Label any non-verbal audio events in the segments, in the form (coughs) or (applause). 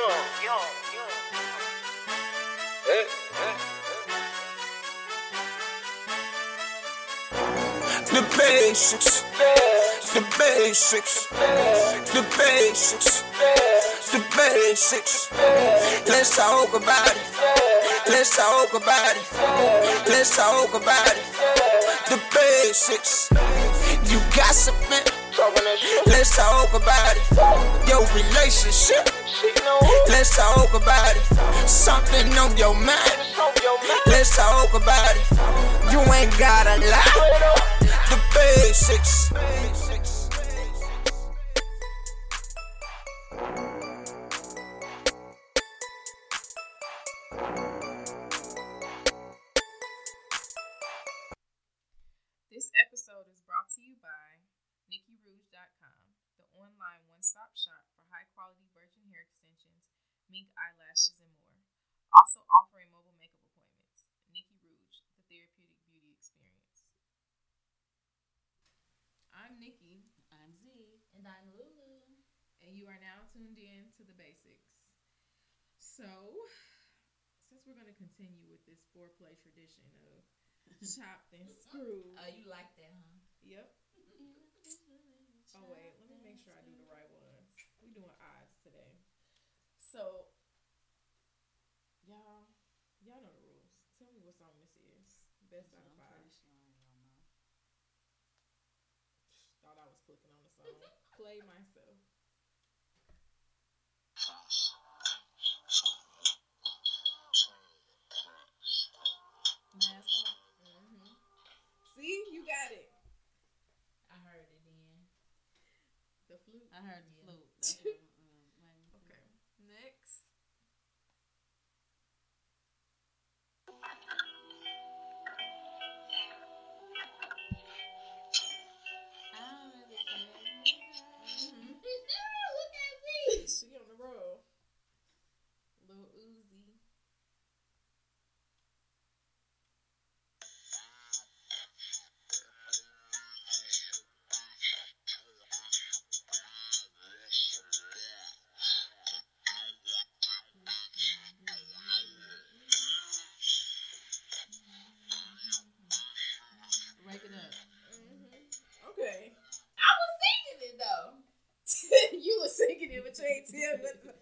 Yo, yo, yo. The Baesics, the Baesics, the Baesics, the Baesics. Let's talk about it. Let's talk about it. Let's talk about it. The Baesics. You gossiping. Let's talk about it. Your relationship. Let's talk about it. Something on your mind. Let's talk about it. You ain't gotta lie. The Baesics. I'm Lulu. and you are now tuned in to the Baesics. So, since we're going to continue with this foreplay tradition of (laughs) chopped and screwed. Oh, you like that, huh? Yep. (laughs) Oh wait, let me make sure I do the right ones. We doing odds today. So y'all y'all know the rules. Tell me what song this is. Best out of flute. I heard the Yeah. flute. (laughs) it,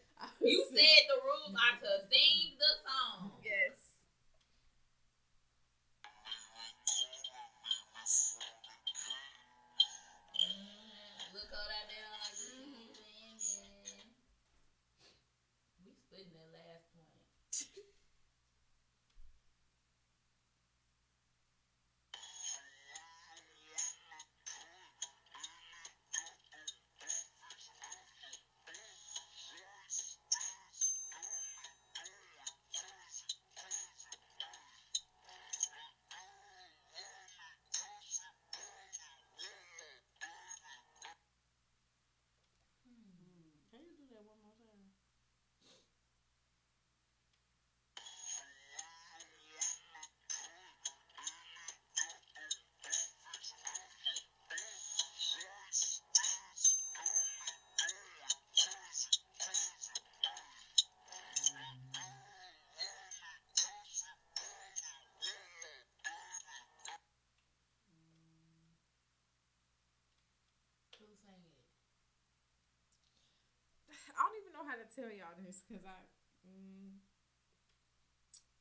tell y'all this because I, mm,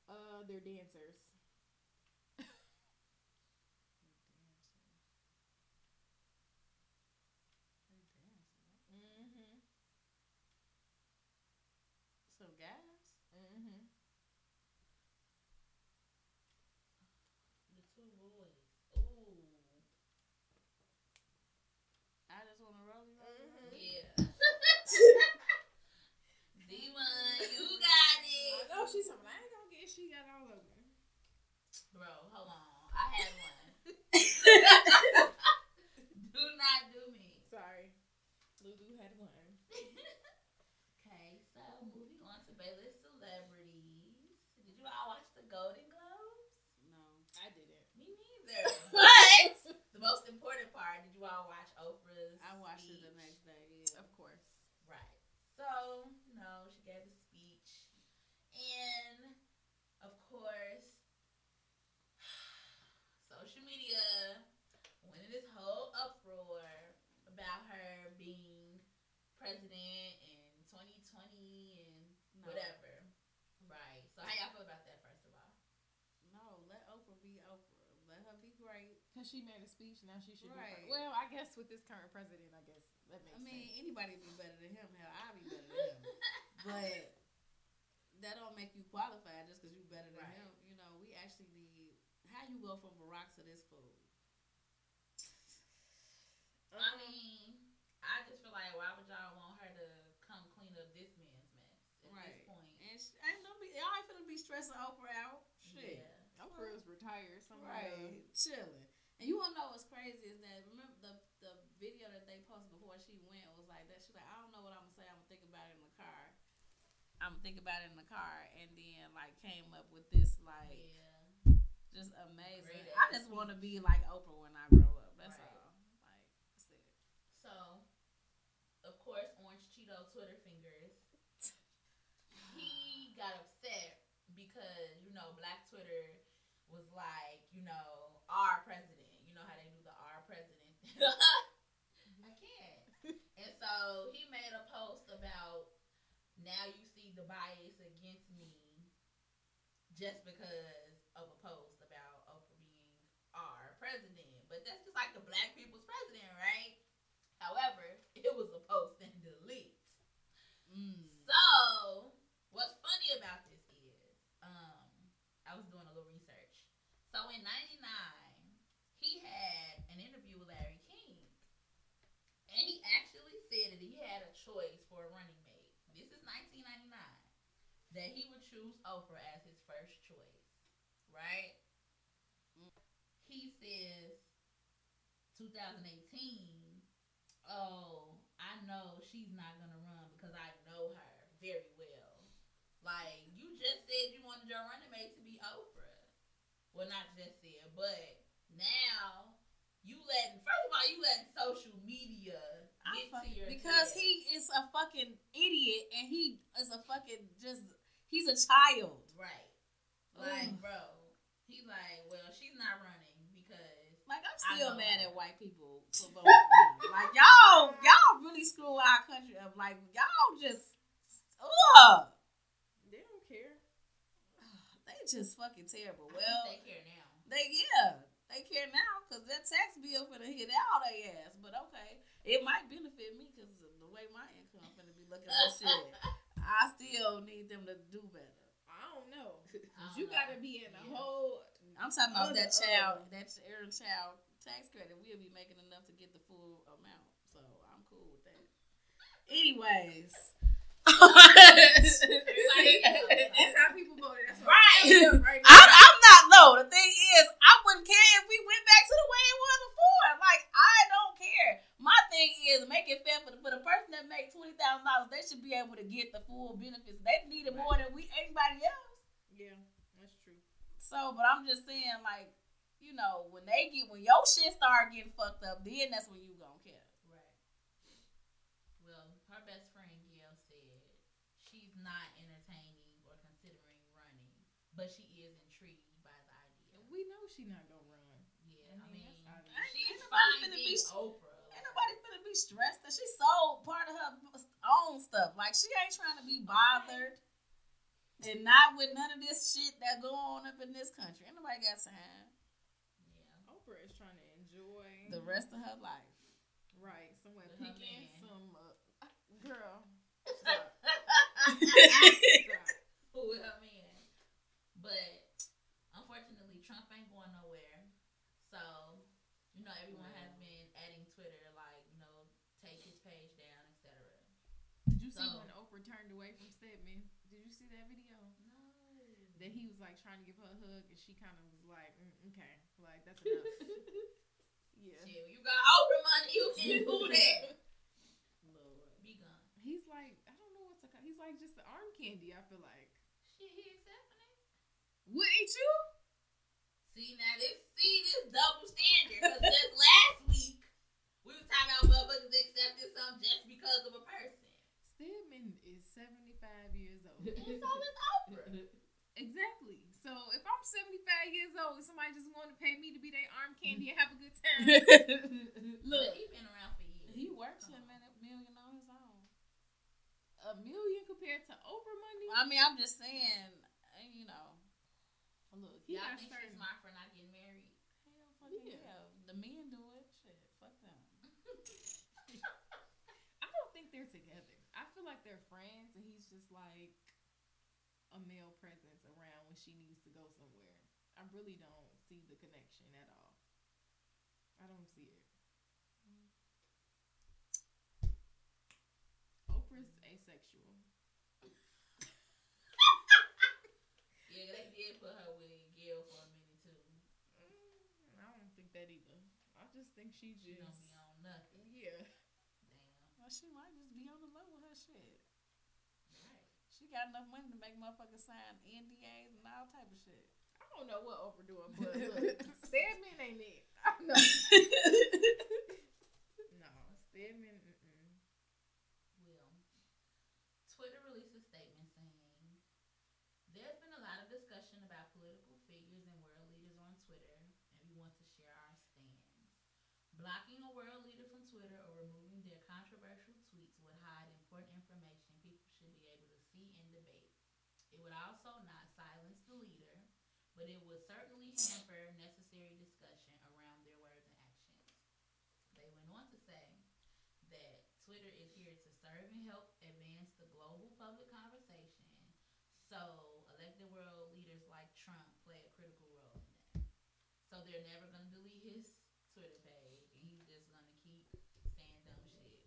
uh, they're dancers. Mm-hmm. Some guys? Mm-hmm. The two boys. Ooh. I just want to roll you roll you, roll you. Yeah. D1, you got I it. know she's something. I ain't gonna get. She got all of them. Bro, hold on. I had one. do not do me. Sorry, Lulu had one. Okay, so moving on to Bayless celebrities. Did you all watch the Golden Globes? No, I didn't. Me neither. But the most important part, did you all watch Oprah's? I watched it the next day. Yeah. Of course. Right. So, you know, she gave a speech. And, of course, social media went in this whole uproar about her being president in 2020 and No. whatever. Right. So, how y'all feel about that, first of all? No, let Oprah be Oprah. Let her be great. Because she made a speech, now she should Right. be. Well, I guess with this current president, I guess that makes sense. I mean, sense. anybody be better than him. Hell, I'll be better than him. (laughs) but that don't make you qualified just because you're better than Right. him. You know, we actually need. How you go from Barack to this fool? I Uh-huh. mean, I just feel like why would y'all want her to come clean up this man's mess at Right. this point? And sh- ain't don't be. Y'all ain't finna be stressing Oprah out. Shit. Yeah. Oprah is retired. Somewhere. Right, chilling. And you wanna know what's crazy is that remember the the video that they posted before she went was like that. She's like, I don't know what I'm gonna say. I'm gonna think about it in the car. I'm gonna think about it in the car, and then like came up with this like Yeah. just amazing. Great I just want to be like Oprah when I grow up. That's Right. all. Like that's it. So, of course, Orange Cheeto Twitter fingers. He got upset because you know Black Twitter was like, you know, our president. You know how they do the our president. I can't. And so he made a post about now you see the bias against me just because of a post about Oprah being our president. But that's just like the black people's president, right? However, it was a post and delete. Mm. So, what's funny about this is, um, I was doing a little research. So in '99, he had an interview with Larry King, and he actually said that he had a choice for a running mate. This is 1999. That he would choose Oprah as his first choice, right? He says 2018 oh, I know she's not gonna run because I know her very well. Like you just said you wanted your running mate to be Oprah. Well, not just said, but now you letting first of all you letting social media I get to fucking- your because head. he is a fucking idiot and he is a fucking just he's a child. right like Ugh. bro. He's like, well, she's not running because Like I'm still mad her. at white people for voting. Like y'all, y'all really screw our country up. Like y'all just, ugh, They don't care. (sighs) they just fucking terrible. Well, they care now. they yeah, they care now because that tax bill finna hit out their ass. But okay, it might benefit me because the way my income finna be looking at shit. I still need them to do better. I don't know. (laughs) I don't you know. gotta be in a Yeah. whole. I'm talking about that child, that earned child tax credit. We'll be making enough to get the full amount, so I'm cool with that. Anyways, That's how people voted. That's Right. I'm right I. I'm not low. The thing is, I wouldn't care if we went back to the way it was before. Like, I don't care. My thing is make it fair for the, for the person that make twenty thousand dollars. They should be able to get the full benefits. They need it more than we anybody else. Yeah, that's true. So, but I'm just saying, like, you know, when they get when your shit start getting fucked up, then that's when you gonna care. Right. Well, her best friend Gayle said she's not entertaining or considering running, but she is intrigued by the idea. We know she not gonna run. Yeah, I I mean, mean, that's obvious. Ain't- she's ain't nobody fine finna being be- Oprah. Ain't nobody finna be stressed that she sold part of her own stuff. Like she ain't trying to be bothered and not with none of this shit that go on up in this country. Ain't nobody got time Yeah. Oprah is trying to enjoy the rest of her life. right somewhere With picking some uh, girl. (laughs) Stop. with her man. But unfortunately, Trump ain't going nowhere. So, you know, everyone has been adding Twitter, like, you know, take his page down, etc. Did you see So- when Oprah turned away from Stedman? Did you see that video? No. That he was like trying to give her a hug, and she kind of was like, mm, "Okay, like that's enough." (laughs) yeah. Shit, you got Oprah money, you can do that. Lord. Be gone. He's like, I don't know what to call. He's like just the arm candy. I feel like. Shit, he accepting it. Wouldn't you? See now this see this double standard because just last week we was talking about motherfuckers accepting something just because of a person. 75 years old. and so is Oprah. Exactly. So if I'm 75 years old and somebody just want to pay me to be their arm candy and have a good time, (laughs) look, he been around for years. He works oh. a million on his own. A million compared to Oprah money. I mean, I'm just saying, you know, look, he yeah, I think she's my friend. Not getting married. Hell, fucking yeah. hell. The men do it. Shit, fuck them. (laughs) (laughs) I don't think they're together. I feel like they're friends a male presence around when she needs to go somewhere. I really don't see the connection at all. I don't see it. Oprah's asexual. (laughs) Yeah, they did put her with Gayle for a minute too. Mm, I don't think that either. I just think she She don't just be on nothing. yeah. Damn. Well, she might just be on the low with her shit. Right. She got enough money to make motherfuckers sign NDAs and all type of shit. I don't know what Oprah doing, but look, (laughs) Stedman ain't it. (laughs) I know. (laughs) no, Stedman. Mm-mm. Well, Twitter released a statement saying there's been a lot of discussion about political figures and world leaders on Twitter, and we want to share our stands. Blocking a world leader from Twitter or removing their controversial tweets would hide important information people should to see and debate. It would also not silence the leader, but it would certainly hamper necessary discussion around their words and actions. They went on to say that Twitter is here to serve and help advance the global public conversation. So elected world leaders like Trump play a critical role in that. So they're never gonna delete his Twitter page, and he's just gonna keep saying dumb shit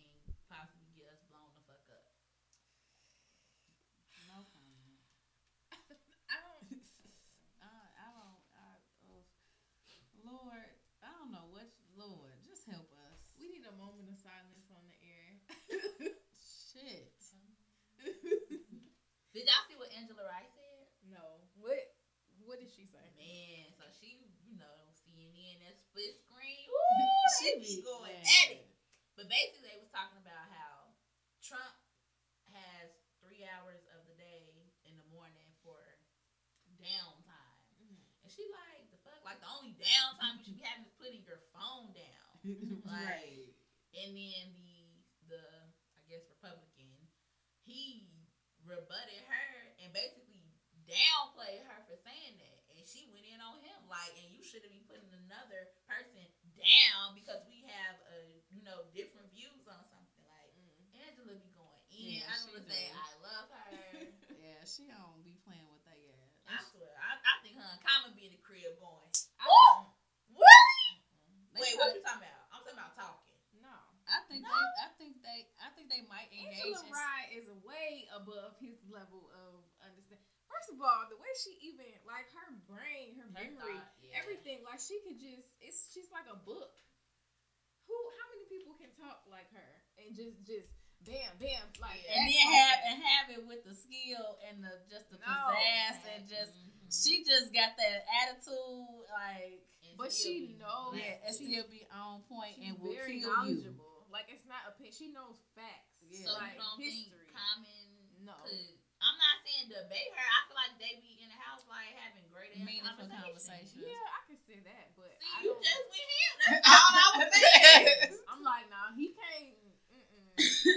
and possibly get us blown the fuck up. No comment. I don't. I, I don't. I, uh, Lord, I don't know what. Lord, just help us. We need a moment of silence on the air. Shit. Did y'all see what Angela Rye said? no. What? What did she say? Man, so she, you know, CNN that split screen. Woo, she be going at it. But basically, they was talking about how Trump has three hours of the day in the morning for downtime, mm-hmm. and she like the fuck, like the only downtime you should be having is putting your phone down. (laughs) Like, and then the the I guess Republican, he rebutted her and basically downplayed her for saying that, and she went in on him like, and you shouldn't be putting another person down because we have a you know different views on something. Like mm. Angela be going in. Yeah, I she just want to say I love her. (laughs) Yeah, she don't be playing with that ass. I swear, I, I think her and Common be in the crib going. I Woo! don't. Really? Wait, put- what you talking about? I'm talking about talking. No. I think No. they. I think they. I think they might engage. Angela in- Rye is way above his level of understanding. First of all, the way she even like her brain, her Her memory, thought, yeah. everything, like she could just it's she's like a book. Who how many people can talk like her and just just bam bam like Yeah. and then have and have it with the skill and the just the No. pizzazz and just Mhm. she just got that attitude like But she be knows- yeah and still be on and will very kill knowledgeable. Like it's not a she knows facts. Yeah. So like you don't history. think Common No. could? I'm not saying debate her. I feel like they be in the house like having great Meaningful conversations. conversation. yeah, I can see that, but See, I you don't, just went here. That's all I was (laughs) saying. I'm like, nah, he can't.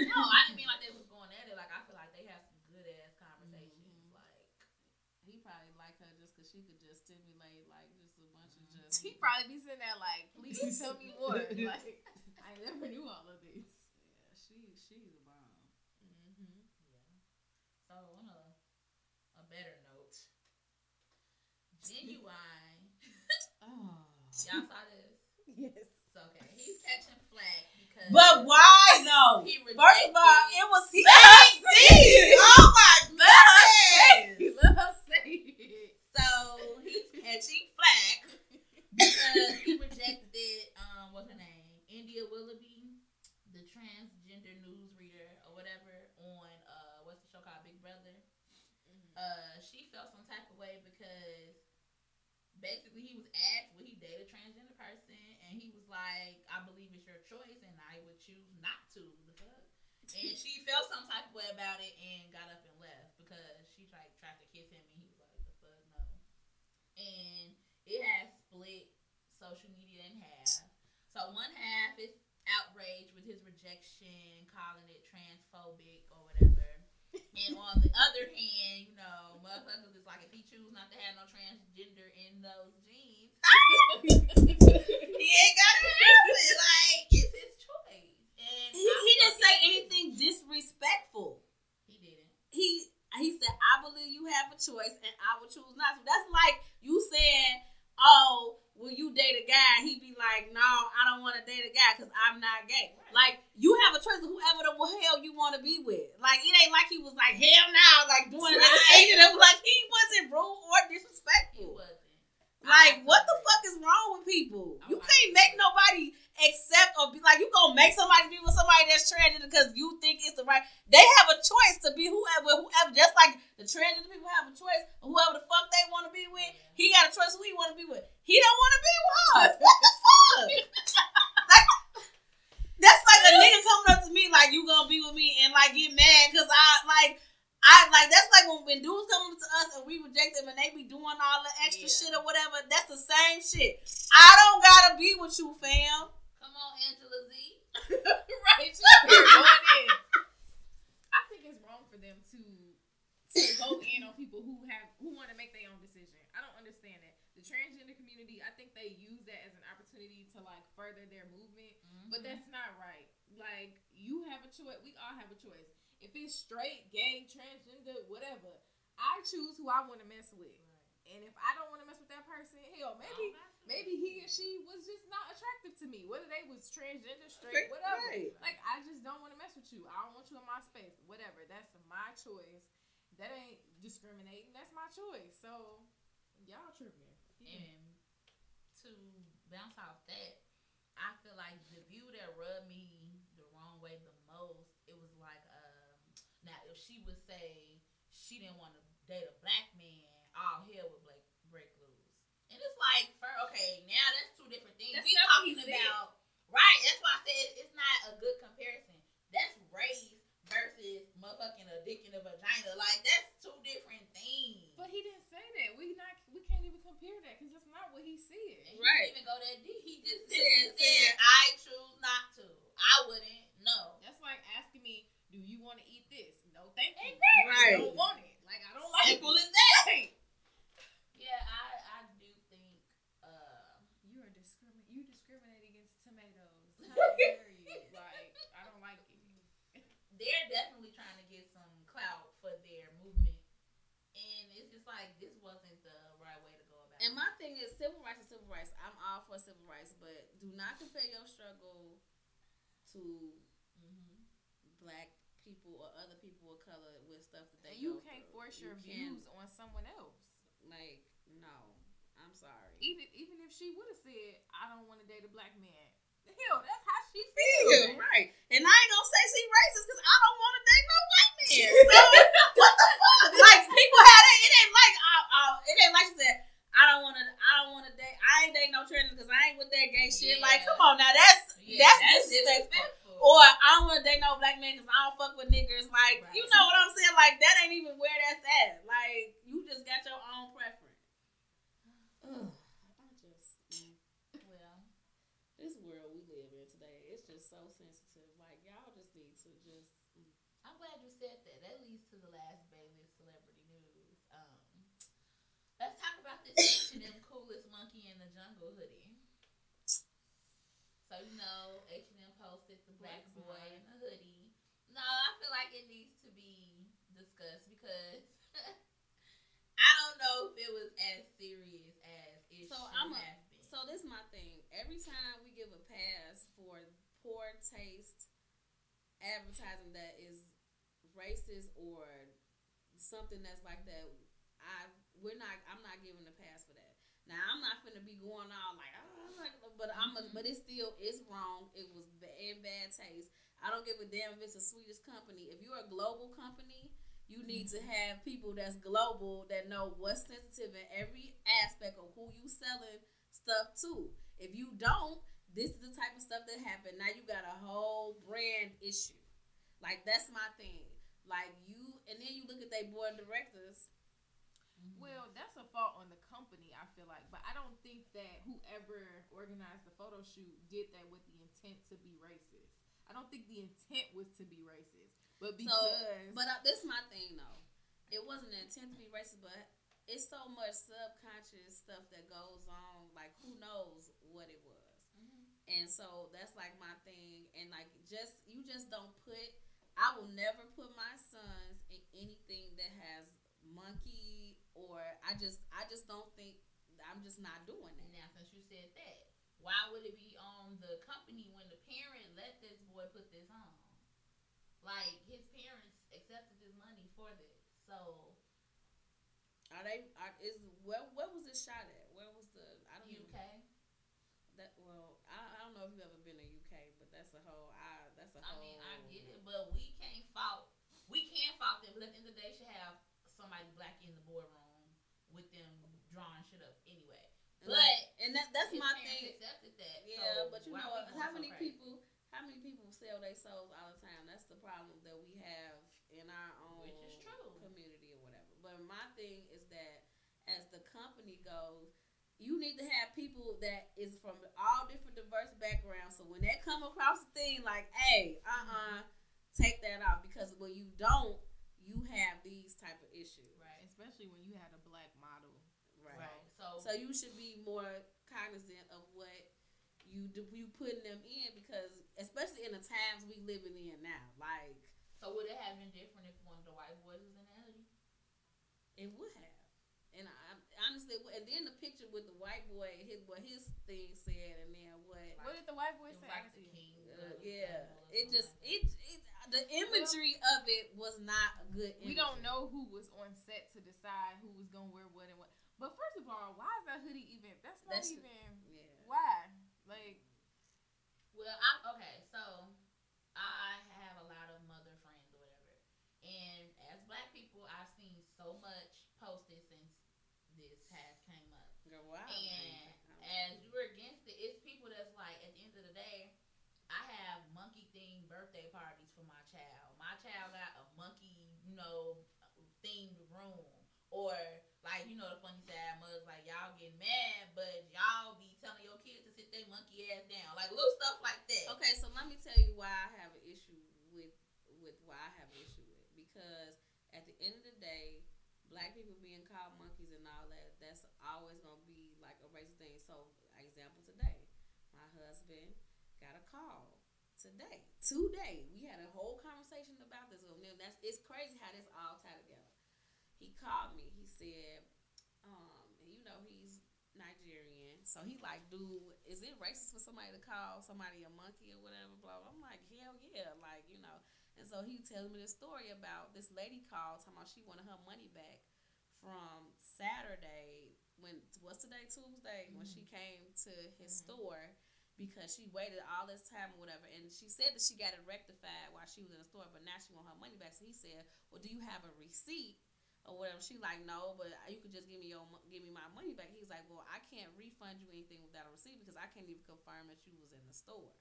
No, I didn't mean like they was going at it. Like I feel like they have some good ass conversations. Mhm. Like he probably like her just because she could just stimulate like just a bunch of just He probably be sitting there like, please (laughs) tell me more. (laughs) Like, I never knew all of this. yeah she she's a bomb Mm-hmm. yeah. So on a a better note, genuine. oh Y'all saw this? (laughs) Yes. So okay, he's catching flack because but why no he rejected. first of all it was he (laughs) oh my god! Let us say it. So he's catching flack because he rejected um what's her name? India Willoughby, the transgender news reader or whatever on uh what's the show called Big Brother. Uh she felt some type of way because basically he was asked would he date a transgender person and he was like, I believe it's your choice and I would choose not to. And she (laughs) felt some type of way about it and got up and left because she tried tried to kiss him and he was like, the fuck no. And it has split social media in half. So one half is outraged with his rejection, calling it transphobic or whatever. (laughs) and on the other hand, you know, motherfuckers is like if he choose not to have no transgender transgender, straight, whatever. Right. Like I just don't want to mess with you. I don't want you in my space. Whatever. That's my choice. That ain't discriminating. That's my choice. So y'all tripping. And to bounce off that, I feel like the view that rubbed me the wrong way the most, it was like, um, now if she would say she didn't want to date a black man, all hell would break break loose. And it's like, for okay, now that's two different things. That's we not talking about right. That's why I said it's not a good comparison. That's race versus motherfucking a dick in a vagina. Like that's two different things. But he didn't say that. We not. We can't even compare that because that's not what he said. And he Right. didn't even go that deep. He just Said- said, said- I choose not to. I wouldn't. No. That's like asking me, "Do you want to eat this?" No, thank you. Exactly. I don't want it. Like I don't like Simple it. as that. Right. Yeah, I, I do think uh, You are discrimin. You discriminate against tomatoes. How dare you? Like I don't like it. they're definitely trying to get some clout for their movement. And it's just like this wasn't the right way to go about And it. my thing is civil rights is civil rights. I'm all for civil rights, but do not compare your struggle to Mhm. black people or other people of color with stuff that they And you can't through. force You your can't- views on someone else. Like, no. I'm sorry. Even even if she would have said, "I don't want to date a black man," that's how she Yeah, feels. right. And I ain't gonna say she racist because I don't want to date no white man. (laughs) So what the fuck? Like people have that. It ain't like uh, uh, it ain't like she said. I don't want to. I don't want to date. I ain't date no trans because I ain't with that gay shit. Like, come on now. That's Yeah, that's, disrespectful. Or I don't want to date no black man because I don't fuck with niggers. Like, Right. you know what I'm saying? Like, that ain't even where that's at. Like, you just got your own preference. Ugh, I just, mm, well, this world we live in today, it's just so sensitive. Like, y'all just need to just. mm. I'm glad you said that. That leads to the last Bailey celebrity news. Um, let's talk H&M coolest monkey in the jungle hoodie. So you know, H&M posted the black boy. in the hoodie. No, I feel like it needs to be discussed because (laughs) I don't know if it was as serious as it So should I'm a- have been. So this is my thing. Every time we give a pass for poor taste advertising that is racist or something that's like that, I we're not. I'm not giving a pass for that. Now I'm not gonna be going on like, oh, but I'm. A, but it still is wrong. It was in bad taste. I don't give a damn if it's the sweetest company. If you're a global company, you need to have people that's global that know what's sensitive in every aspect of who you selling stuff to. If you don't, this is the type of stuff that happened. Now you got a whole brand issue. Like that's my thing. Like you, and then you look at their board of directors. Well, that's a fault on the company, I feel like. But I don't think that whoever organized the photo shoot did that with the intent to be racist. I don't think the intent was to be racist, but because But uh, this is my thing though. It wasn't an intent to be racist, but it's so much subconscious stuff that goes on. Like who knows what it was. And so that's like my thing. And like just you just don't put. I will never put my sons in anything that has monkey or I just I just don't think I'm just not doing that. Now, since you said that, why would it be on the company when the parent let this boy put this on? Like his parents accepted this money for this, so Are they? Are, is where? Where was it shot at? Where was the? I don't even. UK. That well, I, I don't know if you've ever been to UK, but that's a whole. I that's a I whole. I mean, I get it, but we can't fault. We can't fault them. But at the end of the day, should have somebody black in the boardroom with them drawing shit up anyway. And But like- and that that's his my thing. accepted that. Yeah, so but you know we going how so many crazy? people? How many people sell their souls all the time? That's the problem that we have in our own Which is true. community or whatever. But my thing is that as the company goes, you need to have people that is from all different diverse backgrounds. So when they come across the thing like, hey, uh uh take that off because when you don't, you have these type of issues. Right. especially when you had a black model. Right. Right. So, So you should be more cognizant of what you do, you putting them in because especially in the times we living in now, like so would it have been different if one of the white boys was in the hoodie? it would have. And I honestly, and then the picture with the white boy, his what his thing said, and then what. What did the white boy say? like the king. Uh, yeah, it just Muslim it, it the imagery of it was not a good. We don't know who was on set to decide who was gonna wear what and what. But first of all, why is that hoodie even? That's not That's- even. Yeah. Why? Like, Well, I'm okay. So I have a lot of mother friends or whatever, and as black people, I've seen so much posted since this has came up. Girl, wow. And as you were against it, it's people that's like, at the end of the day, I have monkey themed birthday parties for my child. My child got a monkey, you know, themed room. Or like, you know, the funny side mugs, like y'all get mad, but y'all be telling your kids to sit their monkey ass down. Like little stuff like that. Okay, so let me tell you why I have an issue with with why I have an issue with because at the end of the day, black people being called monkeys and all that, that's always gonna be like a racist thing. So, example today, my husband got a call today. Today, we had a whole conversation about this. And that's it's crazy how this all tied together. He called me. He said, um, and you know he's Nigerian, so he like, dude, is it racist for somebody to call somebody a monkey or whatever? Blah. I'm like, hell yeah, like you know. And so he tells me this story about this lady called talking about she wanted her money back from Saturday when what's today Tuesday when she came to his store because she waited all this time or whatever and she said that she got it rectified while she was in the store but now she want her money back so he said well do you have a receipt or whatever she like no but you could just give me your give me my money back he's like well I can't refund you anything without a receipt because I can't even confirm that you was in the store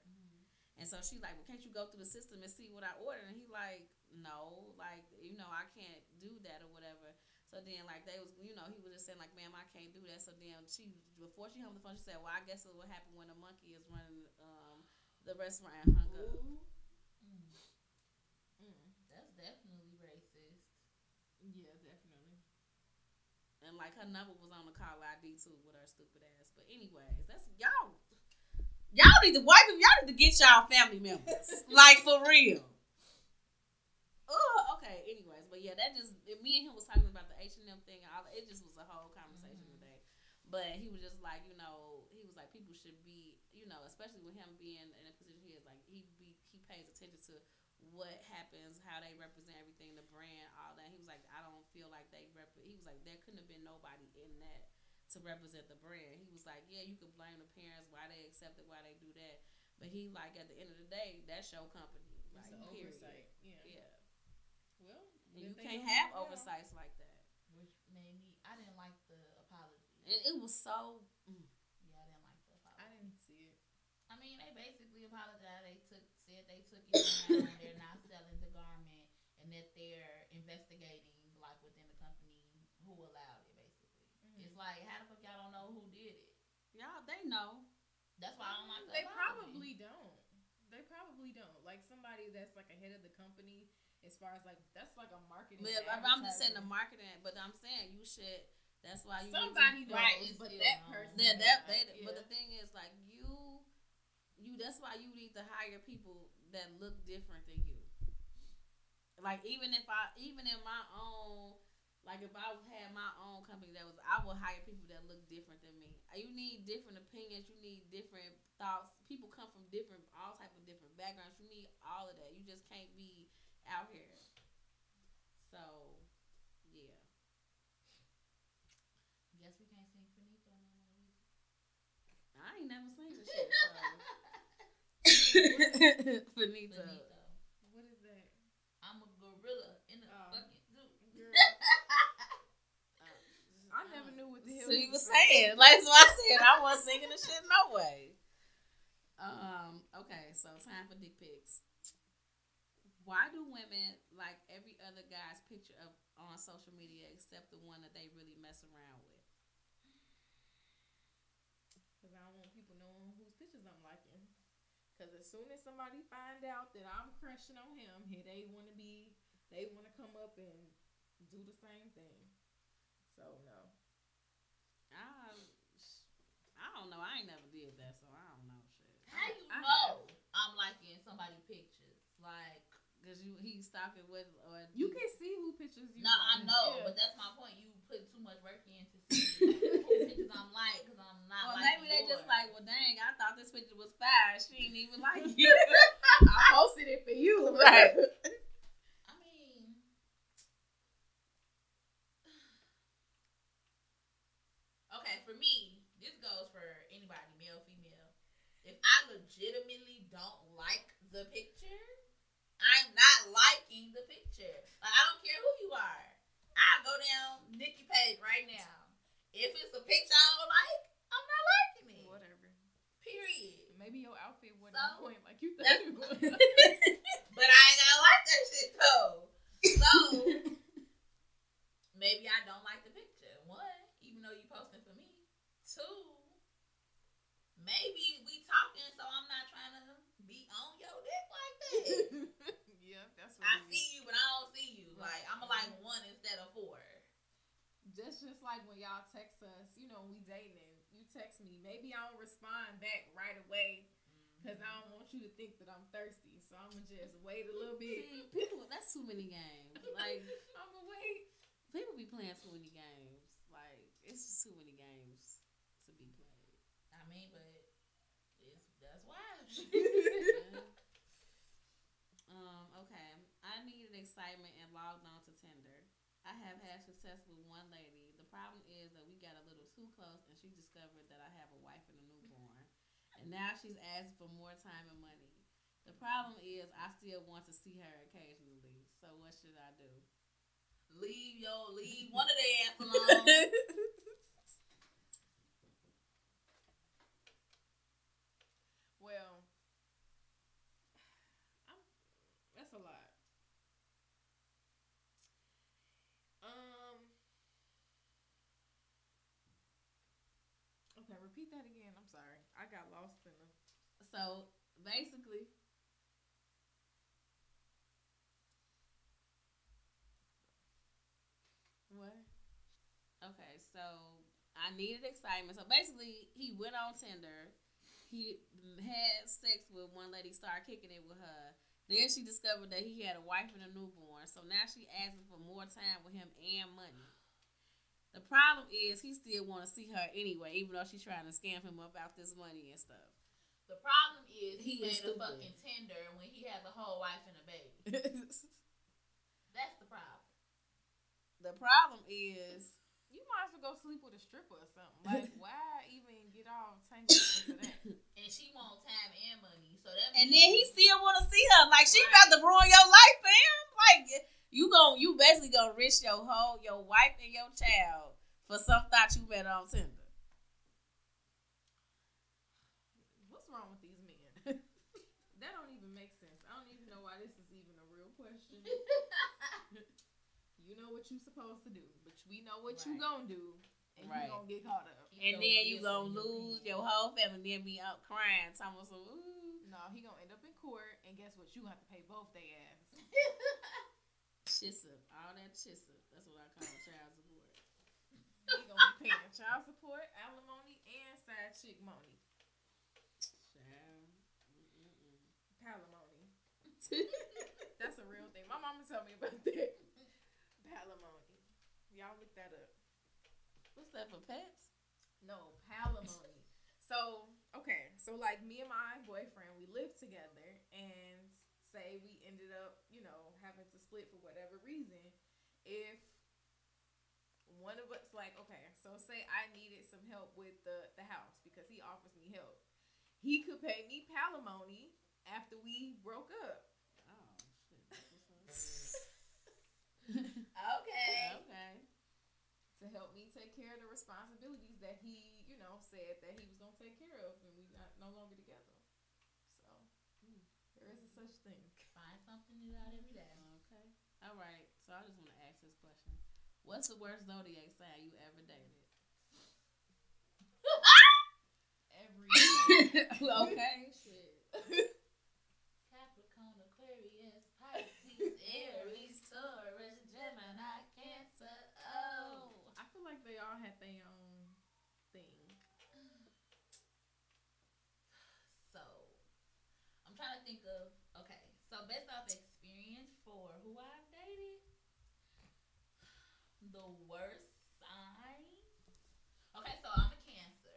and so she's like, well, can't you go through the system and see what I ordered? And he like, no, like, you know, I can't do that or whatever. So then, like, they was, you know, he was just saying, like, ma'am, I can't do that. So then she, before she hung the phone, she said, well, I guess it will happen when a monkey is running um, the restaurant and hung up. Mm. mm, That's definitely racist. yeah, definitely. And, like, her number was on the call ID, too, with her stupid ass. But, anyways, that's, y'all, y'all need to wipe them. Y'all need to get y'all family members. (laughs) like, for real. Oh, okay. Anyways, but yeah, that just me and him was talking about the H and M thing. and All it just was a whole conversation Mhm. today. But he was just like, you know, he was like, people should be, you know, especially with him being in a position he is, like he be he pays attention to what happens, how they represent everything, the brand, all that. He was like, I don't feel like they rep. He was like, there couldn't have been nobody in that to represent the brand. He was like, yeah, you could blame the parents why they accept it, why they do that. But he like at the end of the day, that's your company. Like, It's an period. oversight. Yeah. Yeah. Well, And you can't have do oversights like that. Which made me, I didn't like the apology. It, it was so. mm. yeah, I didn't like the apology. I didn't see it. I mean, they basically apologized. They took said they took it down. they're not selling the garment, and that they're investigating, like within the company, who allowed it. Basically, Mhm. it's like how the fuck y'all don't know who did it? Y'all, they know. That's why I don't like. to They apology. probably don't. They probably don't. Like somebody that's like ahead of the company, as far as like that's like a marketing. But and I'm- I'm just saying the marketing. But I'm saying you should. That's why you Somebody need knows, to, Right, but that known. person. That, may that, they, Yeah. But the thing is, like you, you. That's why you need to hire people that look different than you. Like even if I, even in my own, like if I had my own company that was, I would hire people that look different than me. You need different opinions. You need different thoughts. People come from different, all type of different backgrounds. You need all of that. You just can't be out here. So, yeah. Guess we can't sing Finito no more. I ain't never seen this shit. So. (laughs) Finito. Finito. (laughs) What is that? I'm a gorilla in a Oh. fucking zoo. Girl, I never knew what So he was saying. saying, (laughs) like so I said, I wasn't singing the shit no way. Um. Okay, so time for dick pics. Why do women like every other guy's picture of on social media except the one that they really mess around with? Because I don't want people knowing whose pictures I'm liking. Because as soon as somebody find out that I'm crushing on him, here they want to be, they want to come up and do the same thing. So no. I, I don't know. I ain't never did that, so I don't know shit. How you I know I'm liking somebody pictures? Like, Cause you he stalking with or You can see who pictures you. no, I know, Yeah. but that's my point. You put too much work in to (laughs) see who pictures I'm like because I'm not. Or liking maybe they just like, well, dang, I thought this picture was fire. She ain't even like (laughs) it. I posted it for you. Right. I mean, okay, for me, this goes for anybody, male, female. If I legitimately don't like the picture, I'm not liking the picture. Like, I don't care who you are. I'll go down Nikki page right now. If it's a picture I don't like, I'm not liking it. Whatever. Period. Maybe your outfit wasn't So, point like you thought it (laughs) was. but I ain't gonna like that shit though. So (laughs) maybe I don't like the picture. One, even though you posting for me. Two, maybe dick (laughs) yeah, that's what I it is. see you, but I don't see you. Like I'm a like one instead of four. Just just like when y'all text us, you know, we dating. You text me, maybe I don't respond back right away because I don't want you to think that I'm thirsty. So I'm gonna just wait a little bit. See, people, that's too many games. Like (laughs) I'm gonna wait. people be playing too many games. Like it's just too many games to be played. I mean, but it's that's why. (laughs) um. Okay. I needed excitement and logged on to Tinder. I have had success with one lady. The problem is that we got a little too close, and she discovered that I have a wife and a newborn, and now she's asking for more time and money. The problem is I still want to see her occasionally. So what should I do? leave your leave one of their ass alone. (laughs) Well, I'm, that's a lot. Um. Okay, repeat that again. I'm sorry. I got lost in them. So basically, what? Okay, so I needed excitement. So basically, he went on Tinder. He had sex with one lady, started kicking it with her. Then she discovered that he had a wife and a newborn. So now she asking for more time with him and money. The problem is he still want to see her anyway, even though she's trying to scam him about this money and stuff. The problem is he, He is made a fucking Tinder when he has a whole wife and a baby. (laughs) That's the problem. the problem is You might as well go sleep with a stripper or something. Like, (laughs) why even get all tangled up into that? (laughs) And she want time and money. So that and then he still want to see her. Like she Right. about to ruin your life, fam. Like you gon' you basically gonna risk your whole your wife and your child for some thought you met on Tinder. What's wrong with these men? (laughs) that don't even make sense. I don't even know why this is even a real question. (laughs) you know what you're supposed to do, but we know what you Right. gonna do. and Right. you gonna get caught up. And then you gonna lose your whole family, then be out crying, talking about some. Ooh, No, he gonna end up in court, and guess what? You gonna have to pay both their ass. (laughs) chissa, all that chissa. That's what I call (laughs) child support. He gonna be paying child support, alimony, and side chick money. Child. Mm-mm-mm. Palimony. That's a real thing. My mama told me about that. Palimony. Y'all look that up. What's that for pets? No, palimony. So, okay. So, like, me and my boyfriend, we lived together, and say we ended up, having to split for whatever reason. If one of us, like, okay, so say I needed some help with the, the house because he offers me help, he could pay me palimony after we broke up. Oh shit. (laughs) Okay. okay. to help me take care of the responsibilities that he, you know, said that he was gonna take care of when we not no longer together. So hmm. there is a such thing. Find something new out every day. All right. So I just want to ask this question: What's the worst zodiac sign you ever dated? (laughs) Every (laughs) okay. Shit. (laughs) Capricorn, Aquarius, Pisces, Aries, Taurus, Gemini, Cancer. Oh. I feel like they all had their own thing. (sighs) So, I'm trying to think of okay. So based off experience for who I've dated, the worst sign. Okay, so I'm a Cancer.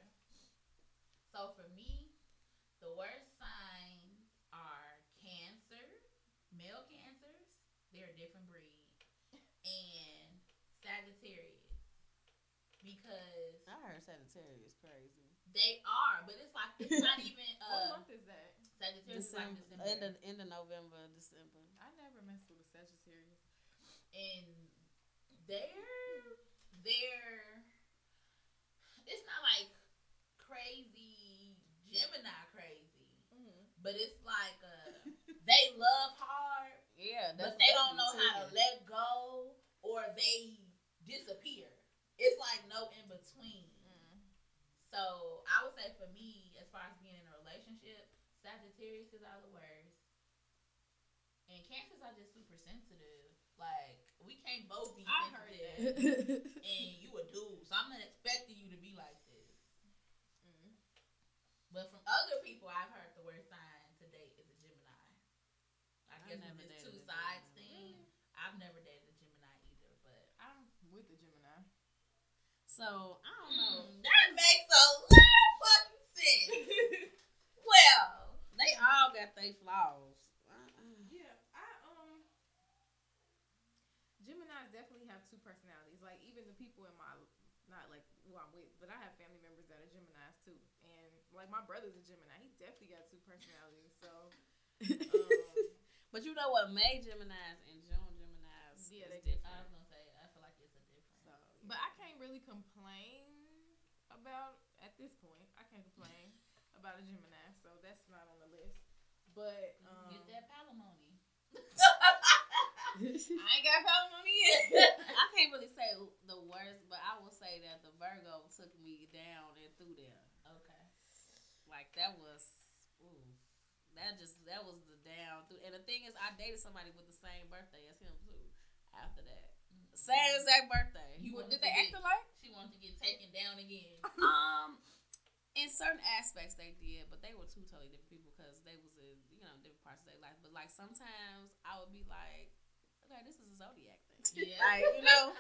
So for me, the worst signs are Cancer, male Cancers. They're a different breed, and Sagittarius. Because I heard Sagittarius crazy. they are, but it's like it's not (laughs) even what uh month is that? Sagittarius is like December, December. end of end of November, December. I never messed with a Sagittarius. and they're they're it's not like crazy Gemini crazy, Mm-hmm. but it's like uh (laughs) they love hard, Yeah, but they don't know how to let go or they disappear. It's like no in between. Mm. So I would say for me, as far as being in a relationship, Sagittarius is are the worst. And Cancers are just super sensitive. Like we can't both be I heard that. And you a dude, so I'm not expecting you to be like this. Mm. But from other people, I've heard the worst sign to date is a Gemini. I I've guess never it's this two a sides thing. I've never dated a Gemini either, but I'm with the Gemini. So I don't know. Mm, that makes a lot of fucking sense. (laughs) well, They all got their flaws. Uh-uh. Yeah, I um Geminis definitely have two personalities. Like even the people in my not like who I'm with, but I have family members that are Geminis too. And like my brother's a Gemini. He definitely got two personalities. So (laughs) um, But you know what? May Gemini's and June Gemini's Yeah, is they different. I was gonna say I feel like it's a difference. So, but I can't really complain about at this point. I can't complain (laughs) about a Gemini, so that's not on the list. But um, Get that palimony. I ain't got palimony yet. I can't really say the worst, but I will say that the Virgo took me down and through there. Okay. Like that was, ooh, that just that was the down through. And the thing is, I dated somebody with the same birthday as him too. After that, same exact birthday. You did they act alike? She wanted to get taken down again. (laughs) um, in certain aspects they did, but they were two totally different people because they was in you know different parts of their life. But like sometimes I would be like, okay, this is a zodiac thing. Yeah. (laughs) like you know.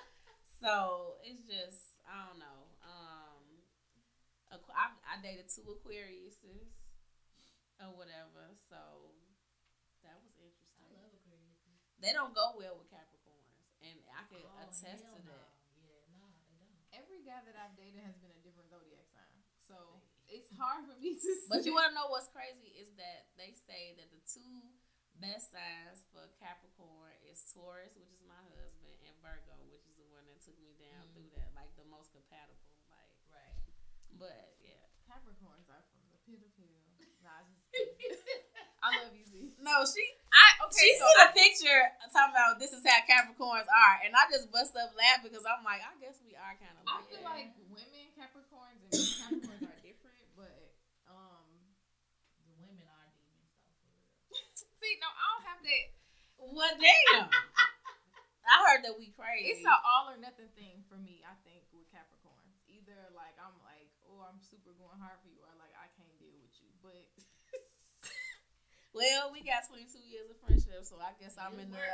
So it's just I don't know. Um, Aqu- I, I dated two Aquariuses or whatever. So that was interesting. I interesting. love Aquarius. They don't go well with Capricorns, and I can Oh, attest to no. that. Yeah, no, they don't. Every guy that I've dated has been a different zodiac sign. So it's hard for me to But you want to know what's crazy is that they say that the two best signs for Capricorn is Taurus, which is my husband, and Virgo, which is the one that took me down Mm. through that, like the most compatible. Like, Right. but yeah, Capricorns are from the pit of hell. Nah, I just. (laughs) I love you, Z. no, she I okay. she so see I, the picture talking about this is how Capricorns are, and I just bust up laughing because I'm like, I guess we are kind of. I Like feel that. like women Capricorns and men Capricorns are different, but um, The women are demons though, for real. See, no, I don't have that. Well, damn. (laughs) I heard that we crazy. It's an all or nothing thing for me. I think with Capricorns, either like I'm like, oh, I'm super going hard for you, or like I can't deal with you. But (laughs) well, we got 22 years of friendship, so I guess I'm It's in the.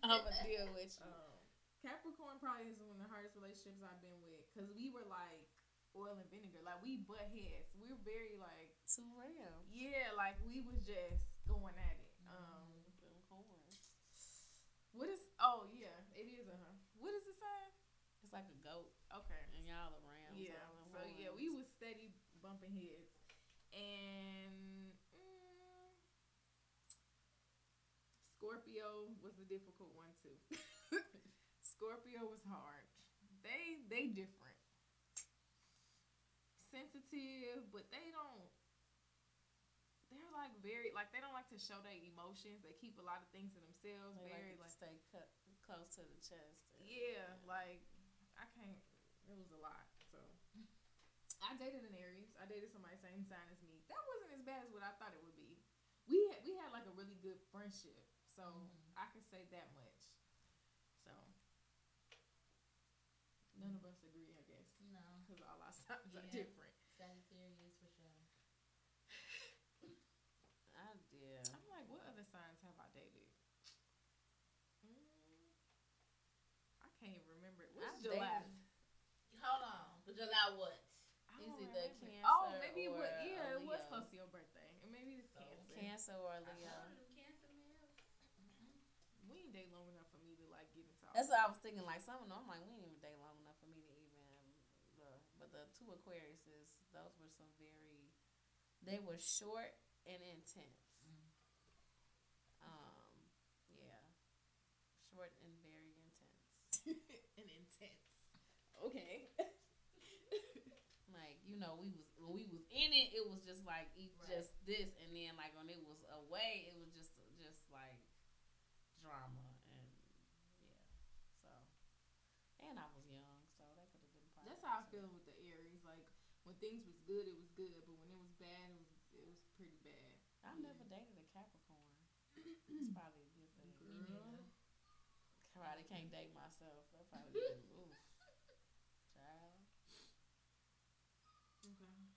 I'm gonna deal with you. um, Capricorn probably is one of the hardest relationships I've been with because we were like oil and vinegar, like we butt heads. We were very like, Too real. yeah, like we was just going at it. What is? Oh yeah, it is a huh. What is the sign? It's like a goat, Okay. and y'all rams. Yeah. So yeah, we was steady bumping heads, and mm, Scorpio was a difficult one too. (laughs) Scorpio was hard. They they different, sensitive, but they don't. Like very like they don't like to show their emotions. They keep a lot of things to themselves. They very like, stay cut close to the chest. yeah, like I can't. It was a lot. So I dated an Aries. I dated somebody same sign as me. That wasn't as bad as what I thought it would be. We had, we had like a really good friendship, so Mhm. I can say that much. So none of us agree, I guess, No, because all our (laughs) signs are different. Sagittarius for sure. I yeah. I'm like, what other signs have I dated? Mm, I can't even remember. What's I've July? dated- Hold on, but July what? I don't it the. Cancer Oh, maybe it was. Yeah, it was close to your birthday, and maybe it's So, Cancer. Cancer or I Leo. told you, Cancer males. We ain't date long enough for me to like get into. all That's what I was thinking. Like some of them, I'm like, we ain't even date long enough for me to even. Uh, but the two Aquariuses, those were some very. They were short and intense. Mm. Um, yeah, short and very intense. and intense. Okay. Like you know, we was when we was in it, it was just like Right. just this, and then like when it was away, it was just just like drama and yeah. So, and I was young, so that could have been. part That's how I feel with the Aries. Like when things was good, it was good, but when it was bad, it was it was pretty bad. I never dated a Capricorn. (clears throat) It's probably a good thing. Me neither. Probably can't date myself. That probably been oof. Child. Okay.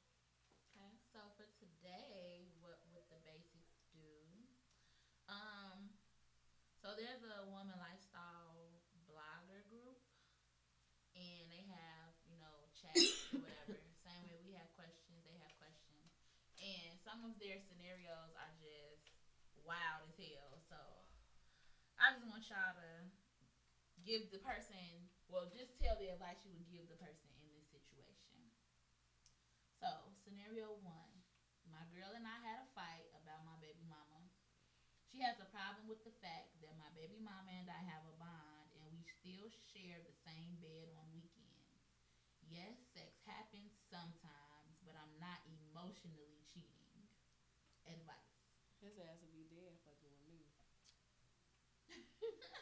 Okay, so for today, what would the Baesics do? Um, so there's a woman lifestyle blogger group, and they have you know chats or whatever. Same way we have questions, they have questions, and some of their scenarios are just wild as hell. So I just want y'all to give the person, well, just tell the advice you would give the person in this situation. So, scenario one my girl and I had a fight about my baby mama. She has a problem with the fact that my baby mama and I have a bond and we still share the same bed on weekends. Yes, sex happens sometimes, but I'm not emotionally cheating. Advice. His ass would be dead fucking with me. (laughs)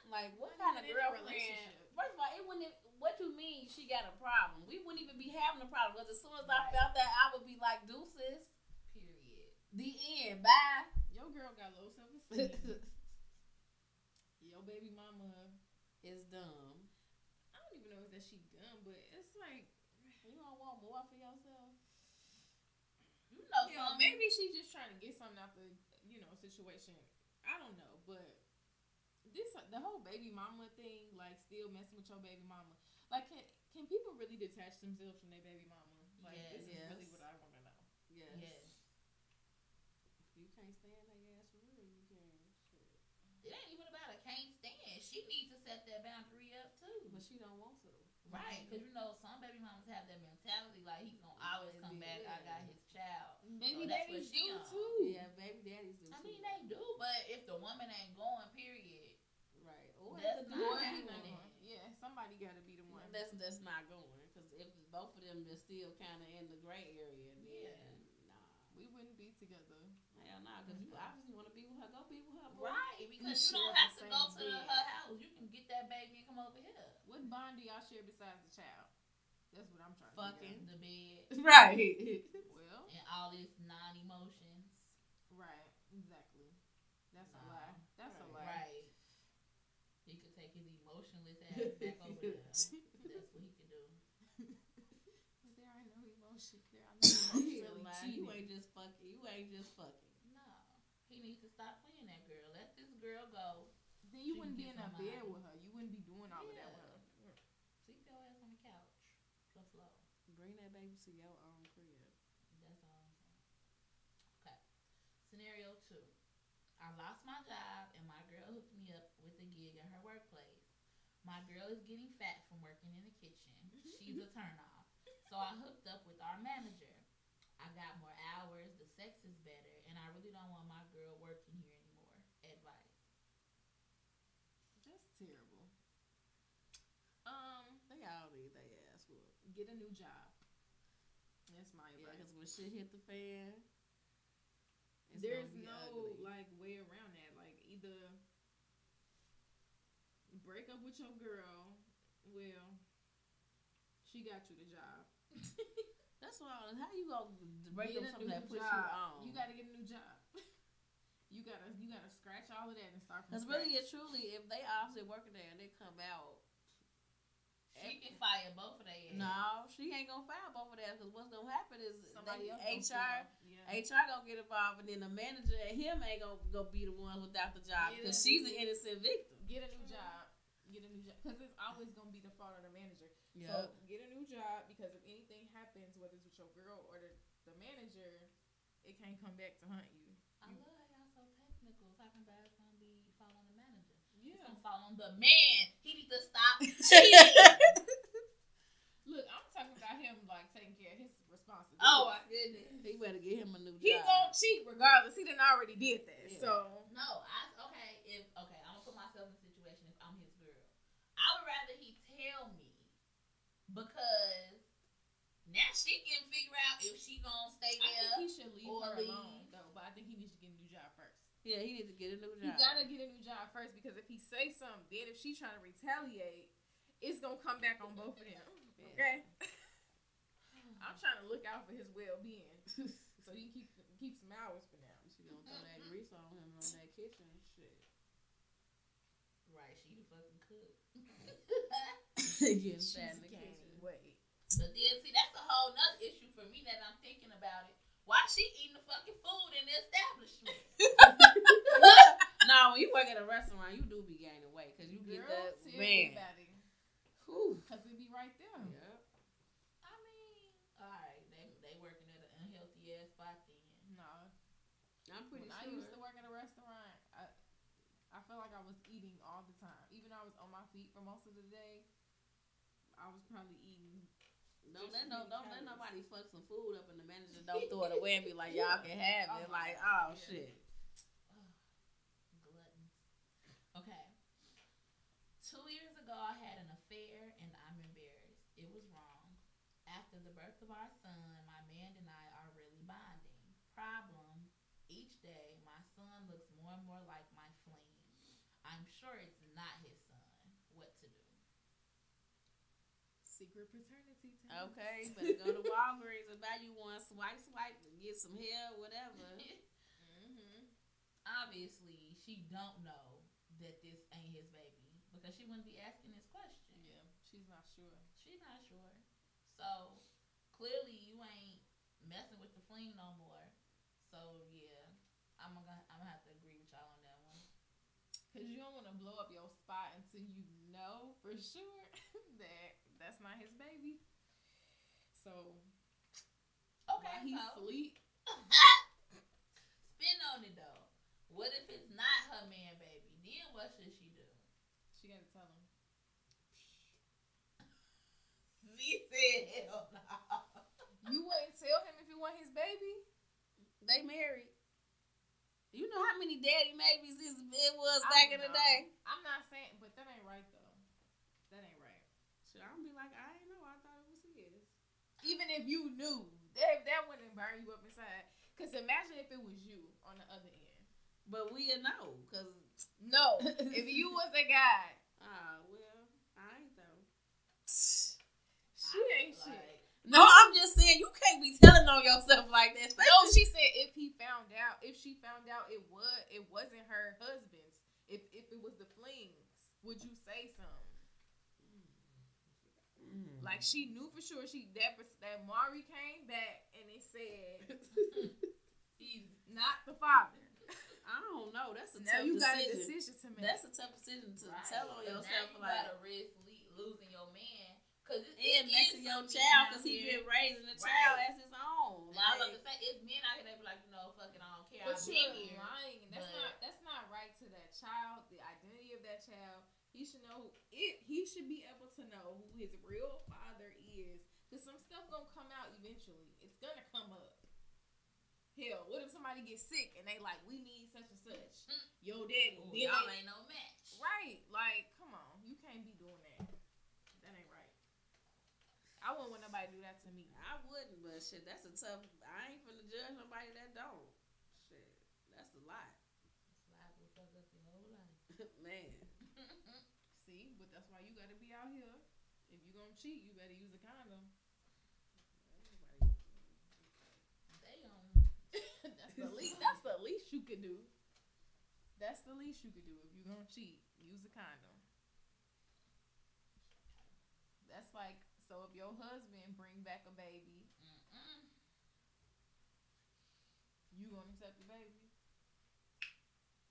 Like what kind of even in a girlfriend? relationship. First of all, it wouldn't. Even, what you mean she got a problem? We wouldn't even be having a problem because as soon as I felt that, I would be like, deuces. Period. The end. Bye. Your girl got low self esteem. Your baby mama. is dumb. I don't even know if that she dumb, but it's like You don't want more for yourself. You know, you know, maybe she's just trying to get something out the you know situation. I don't know, but this the whole baby mama thing, like still messing with your baby mama. Like, can can people really detach themselves from their baby mama? Like, this is Yes. really what I want to know. Yes. Yes. If you can't stand that ass for real, you can. Shit. It ain't even about a can't stand. She needs to set that boundary up too. But she don't want to. Right, because you know some baby mamas have that mentality like he's gonna always come back. I got his child. Baby So daddies do on. too. Yeah, baby daddies do. I too. mean they do, but if the woman ain't going, period. Right. Or That's the not dude Or be he happening. going. won't. Yeah, somebody got to be the one. That's that's not going because if both of them are still kind of in the gray area, then Yeah. nah. we wouldn't be together. Hell no, because you mm-hmm. obviously want to be with her. Go be with her. boy. Right, because you share don't have to go to bed. her house. You can get that baby and come over here. What bond do y'all share besides the child? That's what I'm trying to Fucking. The bed (laughs) Right. (laughs) all this non emotions. right. Exactly. That's a lie. That's a lie. Right. He could take his emotionless ass back over there. (laughs) That's what he could do. but There are no emotions. There are no He a emotions. lie. You ain't just fucking. You ain't just fucking. No. He needs to stop playing that girl. Let this girl go. Then you She wouldn't be in a bed with her. You wouldn't be doing all of that with her. Sleep your ass on the couch. The floor. Bring that baby to your own crib. That's all I'm saying. Okay. Scenario two. I lost my job and my girl hooked me up with a gig at her workplace. My girl is getting fat from working in the kitchen. She's a turnoff. So I hooked up with our manager. I got more hours, the sex is better, and I really don't want my girl working here anymore. Advice. That's terrible. Um, They all need their ass whooped. get a new job. That's my Yeah, advice. because when shit hit the fan, There's no ugly. like way around that. Like either break up with your girl. Well, she got you the job. (laughs) That's why. How you gonna break Get up something that puts you on? You gotta get a new job. (laughs) you gotta you gotta scratch all of that and start from Because really and truly, if they obviously working there and they come out, She eh, can fire both of their ass. no, she ain't gonna fire both of them Because what's gonna happen is somebody they, HR, gonna sue. Yeah. HR gonna get involved, and then the manager and him ain't gonna go be the one without the job because she's an innocent victim. Get a new job. Get a new job because it's always gonna be the fault of the manager. So get a new job because if anything happens, whether it's with your girl or the, the manager, it can't come back to haunt you. I love how y'all so technical. Talking about it's gonna be fall on the manager. It's Yeah. gonna fall on the man. He needs to stop (laughs) cheating. Look, I'm talking about him like taking care of his responsibilities. oh my goodness. He better get him a new he job. gonna cheat regardless. He done already did that. Yeah. So No, I okay. If okay, I'm gonna put myself in a situation if I'm his girl. I would rather he tell me because now she can figure out if she gonna stay I think he should leave her leave. alone though. But I think he needs to get a new job first. yeah, he needs to get a new job. He gotta get a new job first because if he say something, then if she trying to retaliate, it's gonna come back on both of them. Okay. (laughs) I'm trying to look out for his well being, (laughs) so he can keep keep some hours for now. she gonna throw that grease on him on that kitchen shit. Right, she the fucking cook. (laughs) Getting She's fat in the gaining kitchen. weight. But then see, that's a whole nother issue for me that I'm thinking about it. Why she eating the fucking food in the establishment? (laughs) no, when you work at a restaurant, you do be gaining weight because you get Girl, that tell me man. about it. Whew. Cause it be right there. Yeah. I mean, all right, they they working at an unhealthy ass spot then. No, I'm pretty when sure. I used to work at a restaurant, I I felt like I was eating all the time. Even though I was on my feet for most of the day, I was probably eating. Don't let no, don't let nobody fuck some food up and the manager (laughs) don't throw it away and be like, y'all can have oh it. Oh like, God. oh Yeah. shit. Gluttons. Okay. Two years ago, I had an affair and I'm embarrassed. It was wrong. After the birth of our son, my man and I are really bonding. Problem each day, my son more like my flame. I'm sure it's not his son. What to do? Secret paternity test. Okay, better go to (laughs) Walgreens and buy you one. Swipe, swipe, and get some hair, whatever. (laughs) Mm-hmm. Obviously, she don't know that this ain't his baby because she wouldn't be asking this question. Yeah, she's not sure. She's not sure. So clearly you ain't messing with the fling no more. So yeah, I'm gonna I'm gonna have to agree with y'all on that one. Cause you don't want to blow up your spot until you know for sure (laughs) that that's not his baby. So Okay, he's he so sleep, (laughs) spin on it though. What if it's not her man baby? Then what should she do? she gotta tell him. (laughs) Z said hell no. You wouldn't tell him if you want his baby. They married. You know how many daddy babies this it was I back in the day? I'm not saying, but that ain't right though. That ain't right. So I'm be like, I ain't know. I thought it was his. Even if you knew, that that wouldn't burn you up inside. Cause imagine if it was you on the other end. But we'll know, cause No, (laughs) if you was a guy, ah well, I ain't though. she ain't shit. Like, No, I'm just saying you can't be telling on yourself like that. No, she said if he found out, if she found out it was it wasn't her husband's, if if it was the flings, would you say something? Mm. Like she knew for sure she that that Maury came back and it said (laughs) he's not the father. I don't know. That's a Now tough you got a decision. decision to make. That's a tough decision to right. tell on yourself. now you Like gotta risk losing your man. Cause it, and messing your child because he been raising the child Right. as his own. Now, I was about to say, it's men out here that be like, you know, fuck it, I don't care. But you're lying. That's but- not that's not right to that child. The identity of that child. He should know it. He should be able to know who his real father is. Cause some stuff gonna come out eventually. It's gonna come up. Hell, what if somebody gets sick and they like, we need such and such. Mm. Yo, daddy. Ooh, y'all ain't no match. Right. Like, come on. You can't be doing that. That ain't right. I wouldn't want nobody to do that to me. I wouldn't, but shit, that's a tough. I ain't finna judge nobody that don't. Shit, that's a lot, Slide will fuck up your whole life. (laughs) (laughs) man. See, but that's why you gotta be out here. If you gonna cheat, you better use a condom. Damn. (laughs) that's the least. That's the least you could do. That's the least you could do if you're gonna cheat. Use a condom. That's like so. If your husband bring back a baby, Mm-mm. you gonna accept the baby?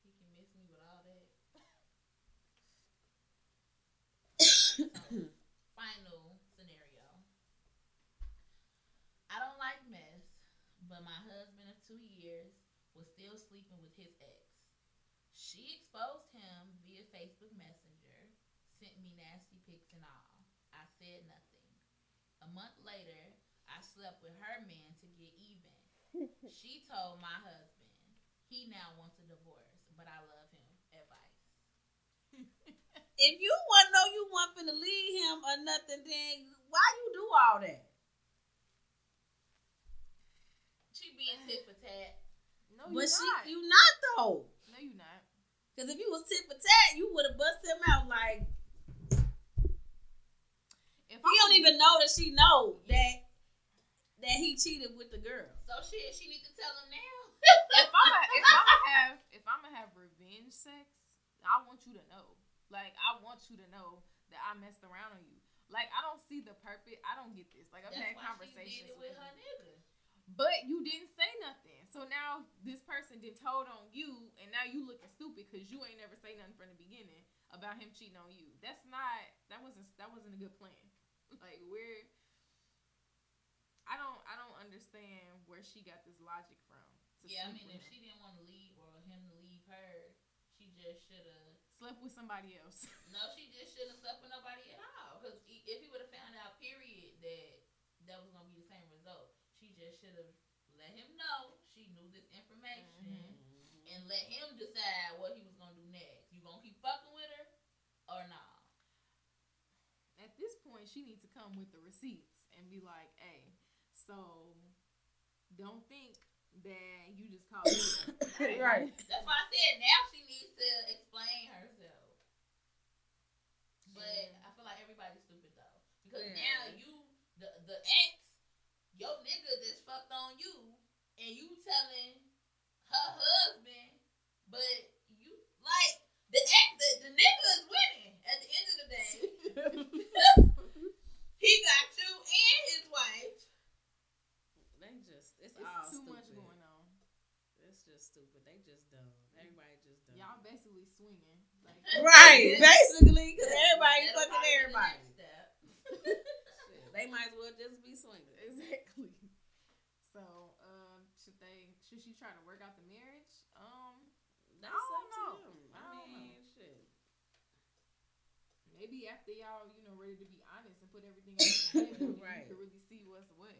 He can miss me with all that. (coughs) So, final scenario. I don't like mess, but my husband of two years was still sleeping with his ex. She exposed him via Facebook Messenger, sent me nasty pics and all. I said nothing. A month later, I slept with her man to get even. (laughs) she told my husband he now wants a divorce, but I love him. Advice. (laughs) If you want to know you want finna leave him or nothing, then why you do all that? She being tit for tat. No, but you she, not. you not though. no, you not. Because if you was tit for tat, you would have bust him out like If he don't even know that she know that that he cheated with the girl. So shit, she need to tell him now. if I'm if I'm gonna (laughs) have if I'm gonna have revenge sex, I want you to know. Like I want you to know that I messed around on you. Like I don't see the purpose. I don't get this. Like I've That's had why she conversations did it with with her nigga. But you didn't say nothing. So now this person did told on you, and now you looking stupid because you ain't never say nothing from the beginning about him cheating on you. That's not. That wasn't. That wasn't a good plan. (laughs) Like where. I don't. I don't understand where she got this logic from. Yeah, I mean, if him. she didn't want to leave or him to leave her, she just should have. slept with somebody else. (laughs) No, she just shouldn't have slept with nobody at all. Because if he would have found out, period, that that was gonna be the same result, she just should have let him know she knew this information Mhm. and let him decide what he was gonna do next. You gonna keep fucking with her or nah? At this point, she needs to come with the receipts and be like, "Hey, so don't think that you just called me." (coughs) Right. That's why I said now she needs to explain herself. But I feel like everybody's stupid though. Because Yeah. now you the the ex, your nigga that's fucked on you, and you telling her husband, but you like the ex the, the nigga is winning at the end of the day. (laughs) (laughs) he got you and his wife. They just it's, It's all too stupid. much going on. It's just stupid. They just dumb. Everybody just dumb. Y'all basically swinging. Like, (laughs) right, (laughs) basically, because everybody's fucking probably be the everybody. next step. (laughs) Shit, they might as well just be swinging. exactly. So, um, should they? Should she try to work out the marriage? Um, That's I don't know. them. I, I don't mean, shit. maybe after y'all, you know, ready to be honest and put everything on the table, (coughs) Right. you can really see what's what.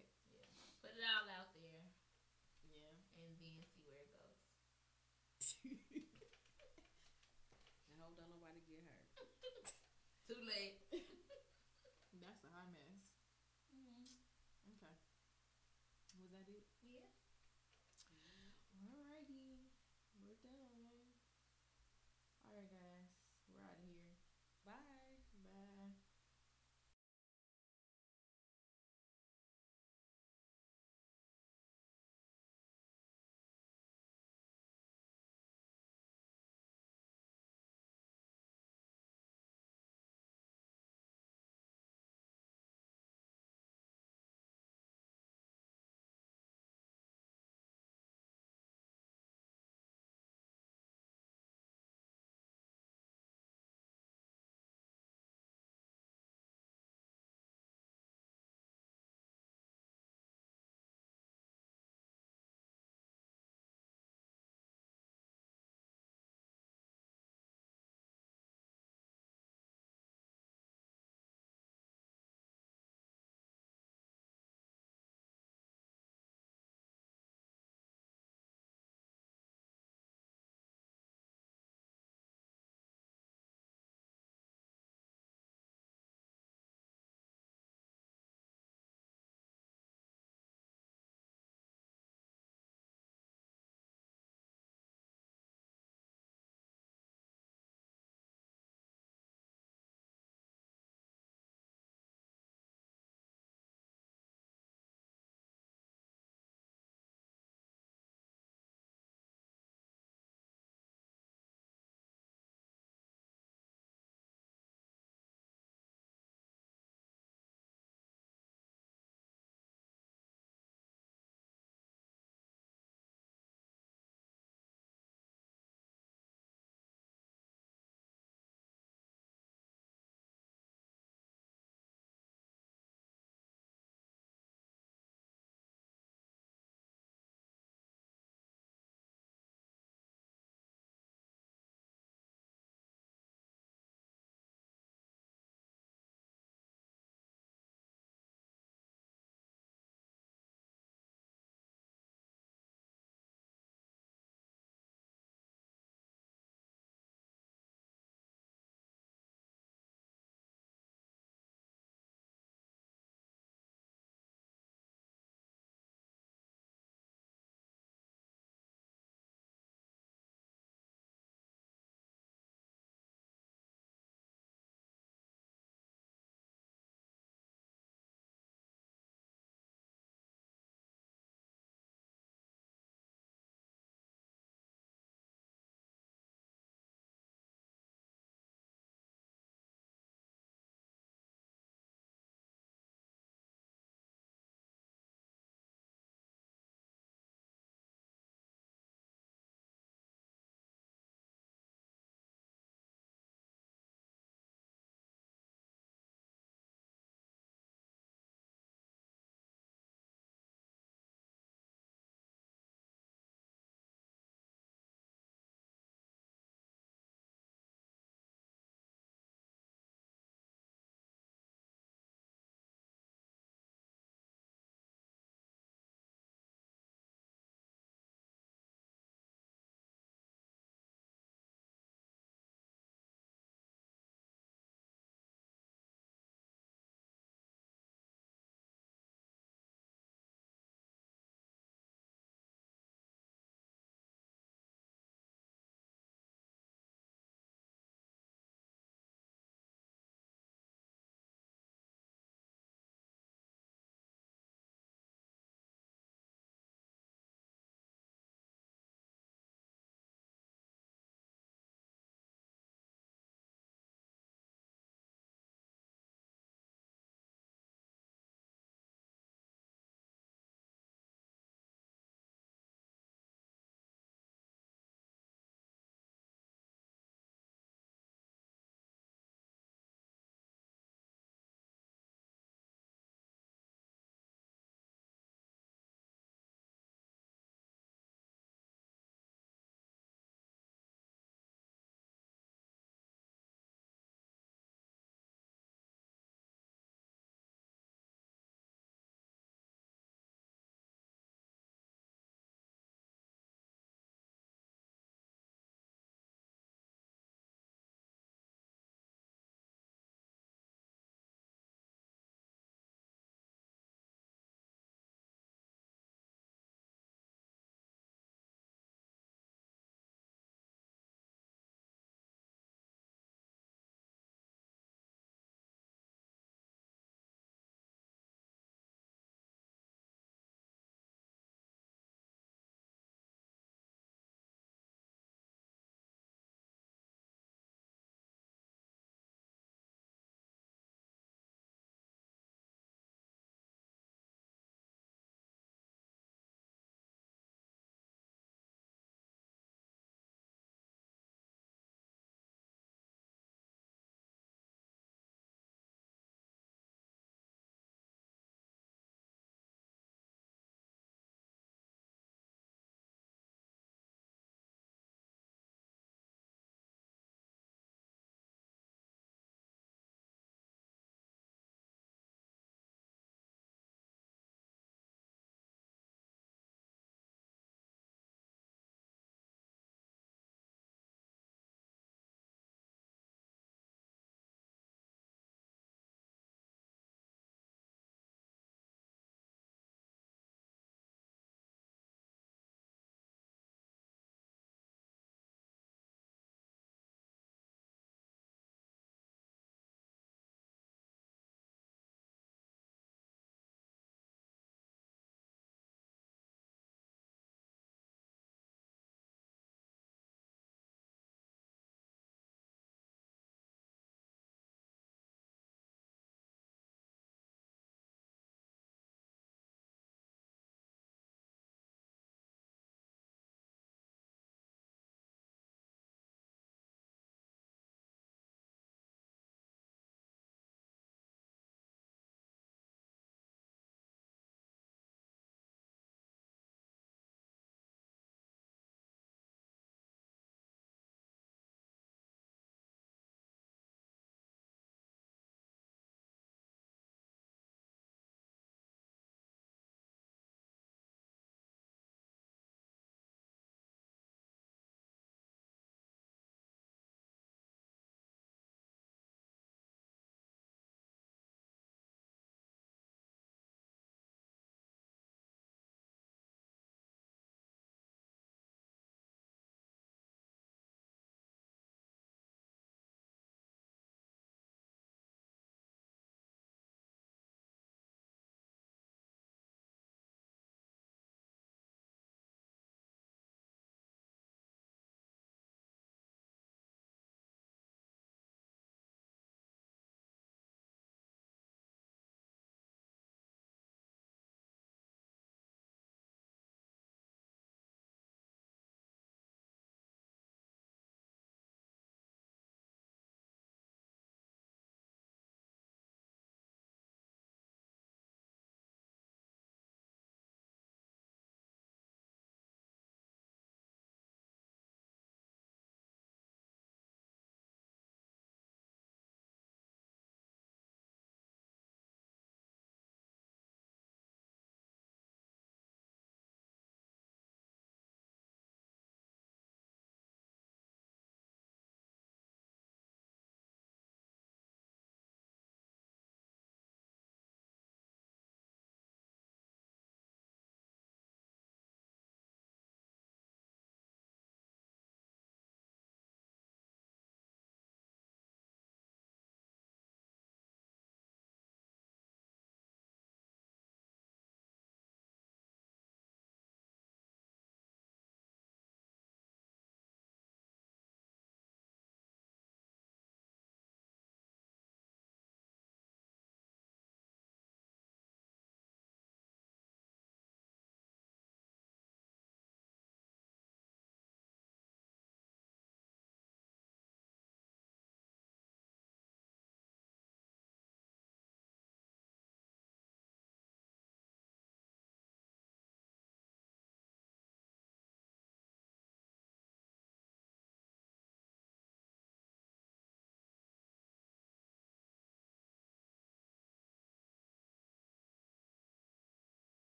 Put it all out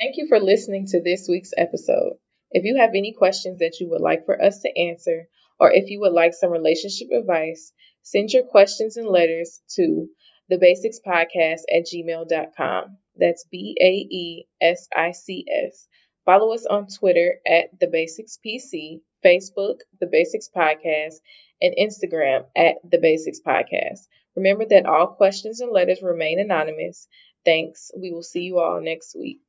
Thank you for listening to this week's episode. If you have any questions that you would like for us to answer, or if you would like some relationship advice, send your questions and letters to the Baesics podcast at gmail.com. That's B A E S I C S. Follow us on Twitter at the Baesics PC, Facebook, the Baesics podcast, and Instagram at the Baesics podcast. Remember that all questions and letters remain anonymous. Thanks. We will see you all next week.